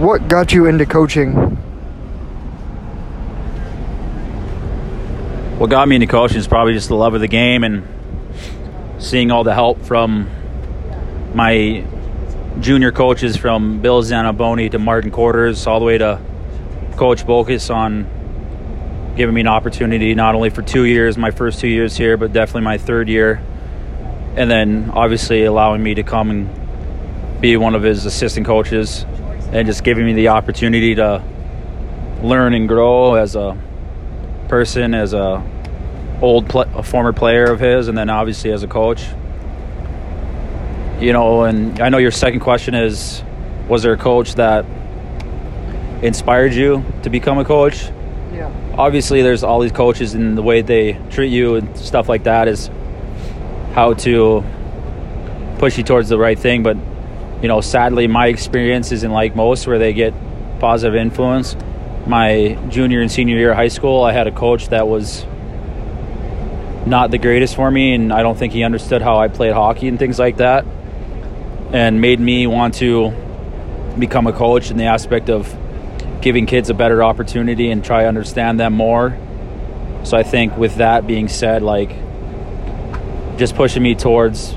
what got you into coaching? What got me into coaching is probably just the love of the game and seeing all the help from my junior coaches from Bill Zanaboni to Martin Quarters all the way to Coach Bocus on giving me an opportunity not only for two years, my first two years here, but definitely my third year. And then obviously allowing me to come and be one of his assistant coaches and just giving me the opportunity to learn and grow as a person, as a old pl- a former player of his, and then obviously as a coach. You know, and I know your second question is, was there a coach that inspired you to become a coach? Yeah. Obviously, there's all these coaches and the way they treat you and stuff like that is how to push you towards the right thing. But you know, sadly, my experience isn't like most where they get positive influence. My junior and senior year of high school, I had a coach that was not the greatest for me, and I don't think he understood how I played hockey and things like that, and made me want to become a coach in the aspect of giving kids a better opportunity and try to understand them more. So I think with that being said, like just pushing me towards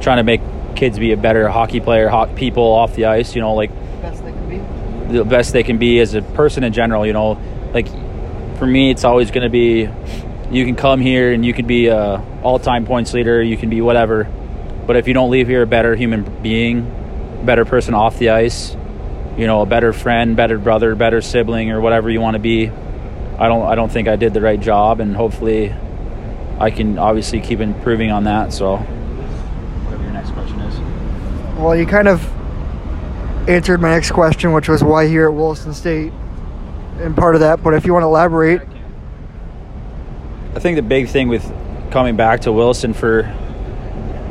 trying to make kids be a better hockey player, ho- people off the ice, you know, like Best they can be. the best they can be as a person in general, you know, like for me, it's always going to be you can come here and you can be a all-time points leader, you can be whatever, but if you don't leave here a better human being, better person off the ice, you know, a better friend, better brother, better sibling, or whatever you want to be, I don't, I don't think I did the right job, and hopefully, I can obviously keep improving on that. So, whatever your next question is. Well, you kind of answered my next question, which was why here at Williston State, and part of that. But if you want to elaborate, I think the big thing with coming back to Wilson for,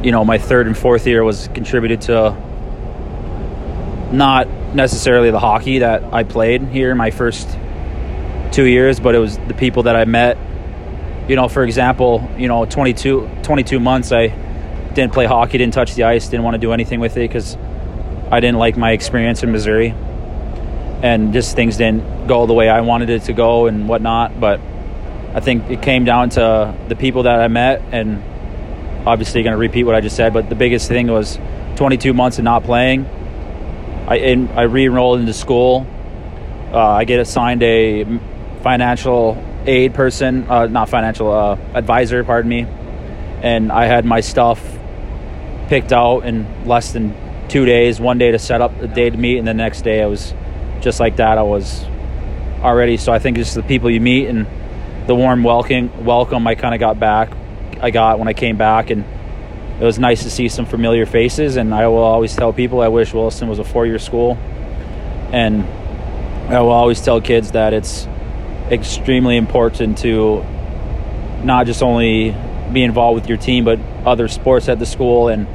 you know, my third and fourth year was contributed to not necessarily the hockey that I played here my first two years, but it was the people that I met. You know, for example, you know, 22, 22 months I didn't play hockey, didn't touch the ice, didn't want to do anything with it because I didn't like my experience in Missouri. And just things didn't go the way I wanted it to go and whatnot. But I think it came down to the people that I met, and obviously going to repeat what I just said. But the biggest thing was 22 months of not playing. I in, I re-enrolled into school. Uh, I get assigned a financial aid person, uh, not financial uh, advisor, pardon me, and I had my stuff picked out in less than two days. One day to set up the day to meet, and the next day I was just like that. I was already. So I think it's the people you meet and the warm welcome welcome I kind of got back. I got when I came back, and it was nice to see some familiar faces. And I will always tell people I wish Williston was a four year school, and I will always tell kids that it's extremely important to not just only be involved with your team, but other sports at the school and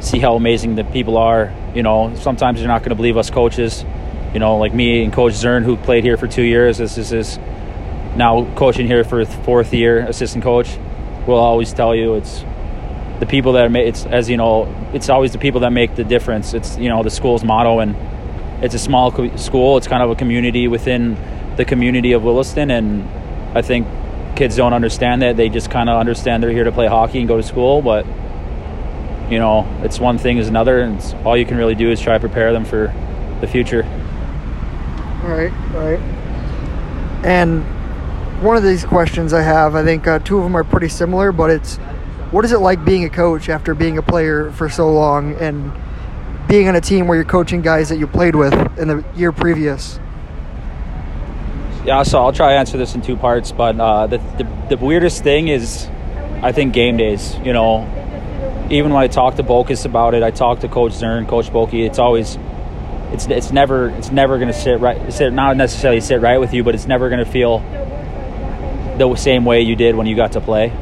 see how amazing the people are. You know, sometimes you're not going to believe us coaches. You know, like me and Coach Zern, who played here for two years. This is his now coaching here for fourth year, assistant coach. Will always tell you it's the people that make it's as you know it's always the people that make the difference. It's you know the school's motto, and it's a small co- school. It's kind of a community within the community of Williston, and I think kids don't understand that. They just kind of understand they're here to play hockey and go to school, but you know, it's one thing is another, and all you can really do is try to prepare them for the future. Right, right. And one of these questions I have, I think uh, two of them are pretty similar, but it's what is it like being a coach after being a player for so long and being on a team where you're coaching guys that you played with in the year previous? Yeah, so I'll try to answer this in two parts, but uh, the, the, the weirdest thing is, I think game days. You know, even when I talk to Bokus about it, I talk to Coach Zern, Coach Boki. It's always, it's it's never it's never going to sit right, sit not necessarily sit right with you, but it's never going to feel the same way you did when you got to play.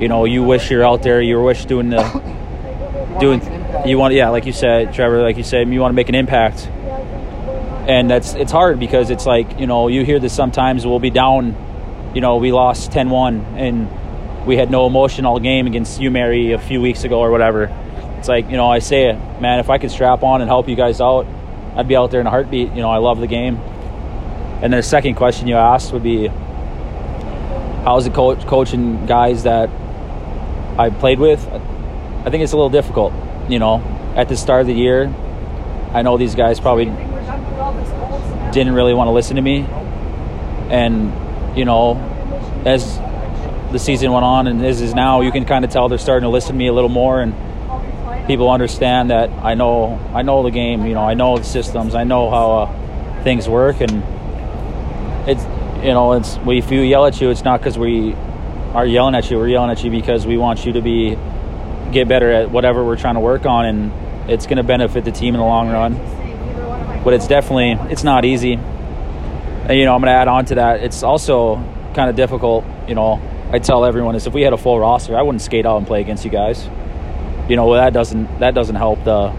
You know, you wish you're out there. You wish doing the doing. You want, yeah, like you said, Trevor. Like you said, you want to make an impact and that's it's hard because it's like you know you hear this sometimes we'll be down you know we lost 10-1 and we had no emotion all game against U-Mary a few weeks ago or whatever it's like you know i say it man if i could strap on and help you guys out I'd be out there in a heartbeat. You know, I love the game. And the second question you asked would be, how's it coach coaching guys that I played with? I think it's a little difficult. You know, at the start of the year, I know these guys probably didn't really want to listen to me, and you know, as the season went on and as is now, you can kind of tell they're starting to listen to me a little more and people understand that I know I know the game. You know, I know the systems. I know how uh, things work, and it's you know, it's we if we yell at you, it's not because we are yelling at you. We're yelling at you because we want you to be get better at whatever we're trying to work on, and it's going to benefit the team in the long run. But it's definitely it's not easy. And you know, I'm going to add on to that. It's also kind of difficult. You know, I tell everyone is if we had a full roster, I wouldn't skate out and play against you guys you know that doesn't that doesn't help the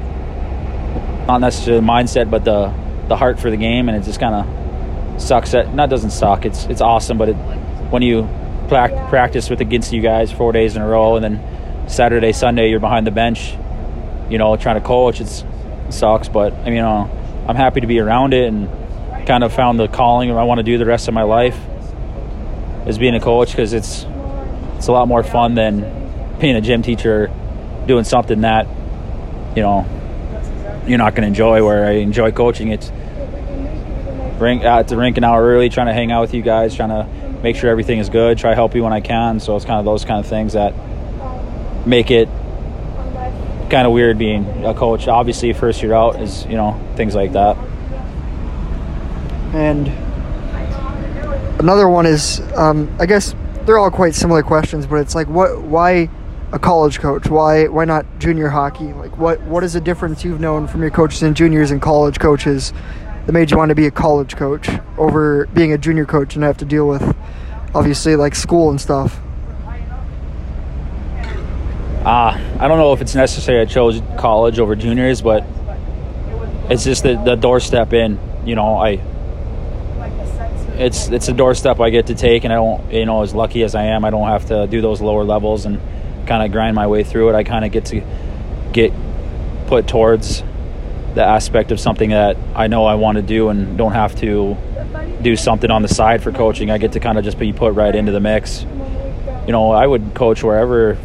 not necessarily the mindset, but the the heart for the game, and it just kind of sucks. That not doesn't suck. It's it's awesome, but it, when you practice with against you guys four days in a row, and then Saturday, Sunday you're behind the bench, you know, trying to coach. It's, it sucks, but I mean, you know, I'm happy to be around it and kind of found the calling I want to do the rest of my life is being a coach because it's it's a lot more fun than being a gym teacher doing something that you know you're not going to enjoy. Where I enjoy coaching, it's rink at the rink an hour early, trying to hang out with you guys, trying to make sure everything is good, try to help you when I can. So it's kind of those kind of things that make it kind of weird being a coach. Obviously, first year out is you know things like that. And another one is, um, I guess they're all quite similar questions, but it's like, what, why? a college coach? Why why not junior hockey? Like what what is the difference you've known from your coaches and juniors and college coaches that made you want to be a college coach over being a junior coach and have to deal with obviously like school and stuff? Uh, I don't know if it's necessary I chose college over juniors, but it's just the, the doorstep in. You know, I it's it's a doorstep I get to take, and I don't, you know, as lucky as I am, I don't have to do those lower levels and kind of grind my way through it. I kind of get to get put towards the aspect of something that I know I want to do and don't have to do something on the side for coaching. I get to kind of just be put right into the mix. You know, I would coach wherever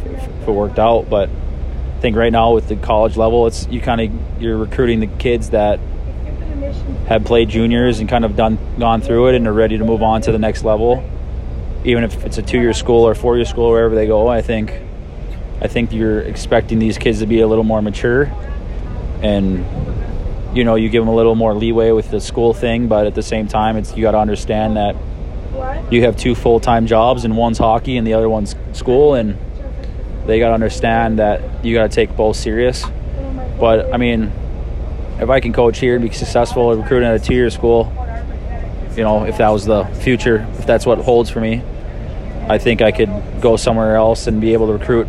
if it worked out, but I think right now with the college level, it's you kind of you're recruiting the kids that have played juniors and kind of done gone through it and are ready to move on to the next level. Even if it's a two-year school or four-year school, wherever they go, I think I think you're expecting these kids to be a little more mature and you know you give them a little more leeway with the school thing but at the same time it's you got to understand that you have two full-time jobs and one's hockey and the other one's school and they got to understand that you got to take both serious but i mean if i can coach here and be successful at recruiting at a two-year school you know if that was the future if that's what holds for me i think i could go somewhere else and be able to recruit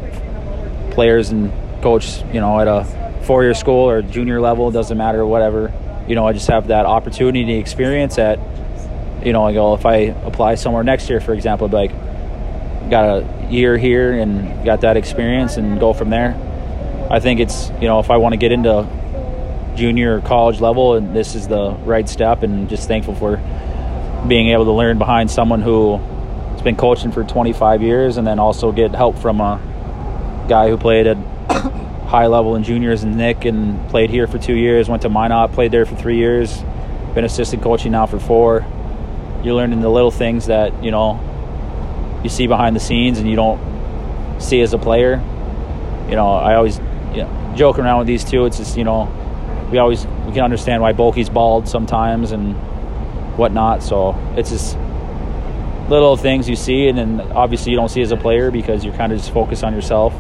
players and coach, you know, at a four year school or junior level, doesn't matter, whatever. You know, I just have that opportunity experience at, you know, I go, oh, if I apply somewhere next year, for example, like, got a year here and got that experience and go from there. I think it's, you know, if I want to get into junior college level, and this is the right step, and just thankful for being able to learn behind someone who has been coaching for 25 years and then also get help from a guy who played at high level in juniors and Nick and played here for two years, went to Minot, played there for three years, been assistant coaching now for four. You're learning the little things that, you know, you see behind the scenes and you don't see as a player. You know, I always you know, joke around with these two. It's just, you know, we always we can understand why Bulky's bald sometimes and whatnot. So it's just little things you see, and then obviously you don't see as a player because you're kind of just focused on yourself.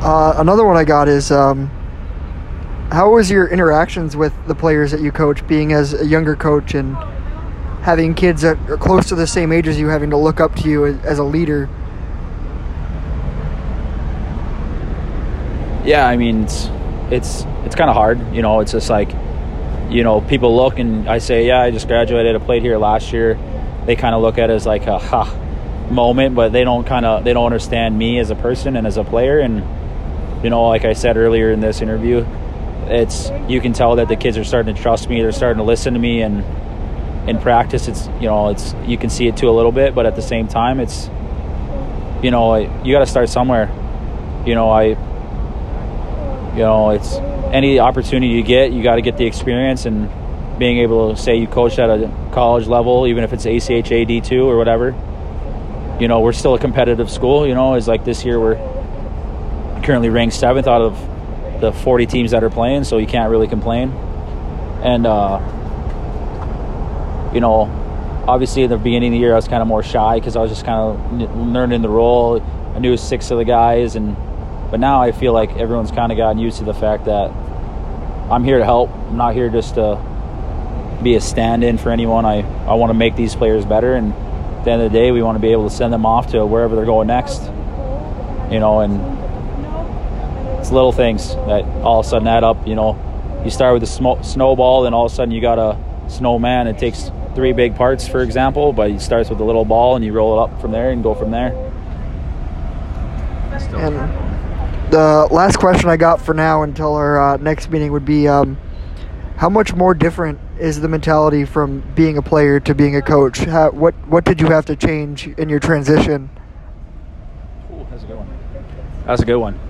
Uh, another one I got is um, how was your interactions with the players that you coach, being as a younger coach and having kids that are close to the same age as you, having to look up to you as a leader? Yeah, I mean it's it's it's kind of hard, you know. It's just like you know people look and I say, yeah, I just graduated, I played here last year. They kind of look at it as like a ha moment, but they don't kind of they don't understand me as a person and as a player and you know, like I said earlier in this interview, it's you can tell that the kids are starting to trust me. They're starting to listen to me, and in practice, it's you know, it's you can see it too a little bit, but at the same time, it's you know, you got to start somewhere. You know, I, you know, it's any opportunity you get, you got to get the experience and being able to say you coached at a college level, even if it's ACHA D2 or whatever. You know, we're still a competitive school. You know, is like this year we're currently ranked seventh out of the 40 teams that are playing, so you can't really complain. And uh, you know, obviously in the beginning of the year I was kind of more shy because I was just kind of learning the role. I knew six of the guys, and but now I feel like everyone's kind of gotten used to the fact that I'm here to help. I'm not here just to be a stand-in for anyone. I I want to make these players better, and at the end of the day, we want to be able to send them off to wherever they're going next. You know, and it's little things that all of a sudden add up. You know, you start with a sm- snowball, and all of a sudden you got a snowman. It takes three big parts, for example, but it starts with a little ball and you roll it up from there and go from there. And the last question I got for now until our uh, next meeting would be um, how much more different is the mentality from being a player to being a coach? How, what what did you have to change in your transition? Ooh, that's a good one. That's a good one.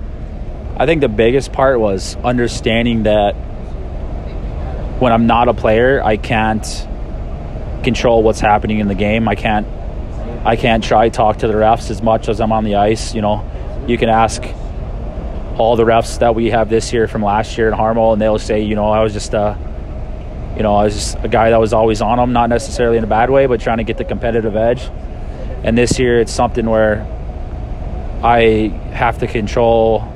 I think the biggest part was understanding that when I'm not a player, I can't control what's happening in the game. I can't I can't try talk to the refs as much as I'm on the ice. You know, you can ask all the refs that we have this year from last year in Harmo, and they'll say, you know, I was just a, you know, I was just a guy that was always on them, not necessarily in a bad way, but trying to get the competitive edge. And this year, it's something where I have to control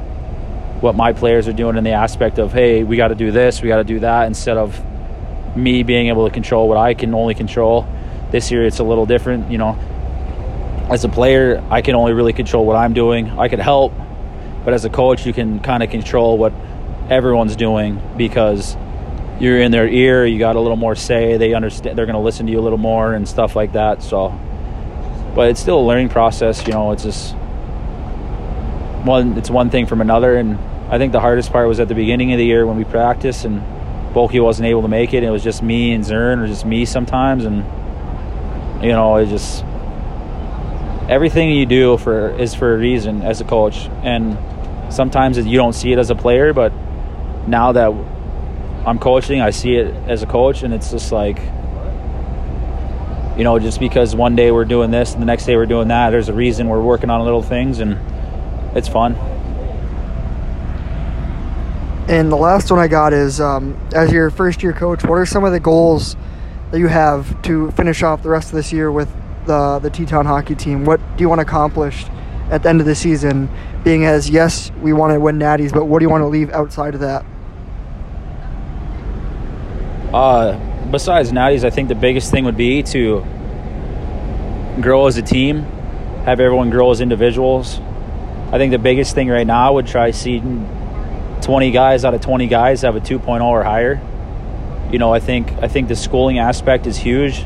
what my players are doing in the aspect of, hey, we got to do this, we got to do that, instead of me being able to control what I can only control. This year it's a little different, you know. As a player, I can only really control what I'm doing. I could help, but as a coach, you can kind of control what everyone's doing because you're in their ear, you got a little more say, they understand they're going to listen to you a little more and stuff like that. So but it's still a learning process, you know, it's just one it's one thing from another. And I think the hardest part was at the beginning of the year when we practiced and Bulky wasn't able to make it. It was just me and Zern, or just me sometimes, and you know, it just everything you do for is for a reason as a coach, and sometimes you don't see it as a player, but now that I'm coaching, I see it as a coach, and it's just like you know, just because one day we're doing this and the next day we're doing that, there's a reason we're working on little things, and it's fun. And the last one I got is um, as your first year coach, what are some of the goals that you have to finish off the rest of this year with the, the Teton hockey team? What do you want to accomplish at the end of the season? Being as, yes, we want to win natties, but what do you want to leave outside of that? Uh, besides natties, I think the biggest thing would be to grow as a team, have everyone grow as individuals. I think the biggest thing right now would try seeing 20 guys out of 20 guys have a 2.0 or higher. You know, I think I think the schooling aspect is huge.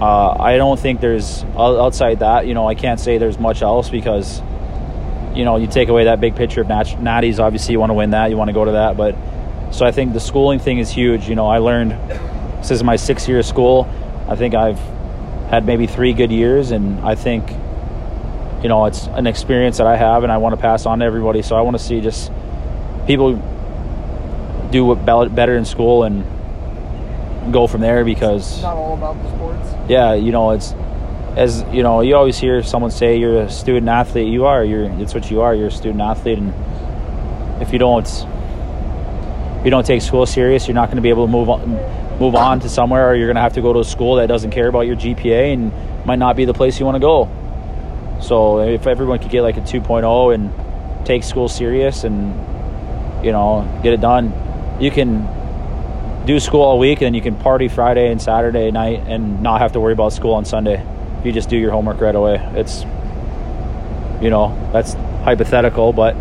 Uh, I don't think there's outside that. You know, I can't say there's much else because, you know, you take away that big picture of nat- natties. Obviously, you want to win that. You want to go to that. But so I think the schooling thing is huge. You know, I learned this is my sixth year of school. I think I've had maybe three good years, and I think, you know, it's an experience that I have, and I want to pass on to everybody. So I want to see just people do what better in school and go from there because it's not all about the sports. Yeah, you know, it's as you know, you always hear someone say you're a student athlete. You are. You're. It's what you are. You're a student athlete, and if you don't, if you don't take school serious, you're not going to be able to move on, move on to somewhere, or you're going to have to go to a school that doesn't care about your GPA and might not be the place you want to go. So if everyone could get like a 2.0 and take school serious and you know, get it done. You can do school all week and you can party Friday and Saturday night and not have to worry about school on Sunday. You just do your homework right away. It's, you know, that's hypothetical, but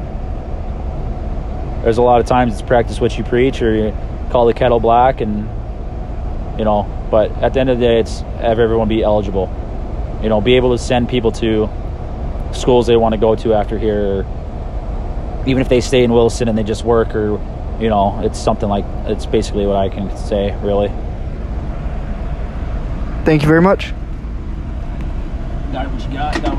there's a lot of times it's practice what you preach or you call the kettle black and, you know, but at the end of the day, it's have everyone be eligible. You know, be able to send people to schools they want to go to after here even if they stay in Wilson and they just work or you know, it's something like it's basically what I can say really. Thank you very much. Got what you got.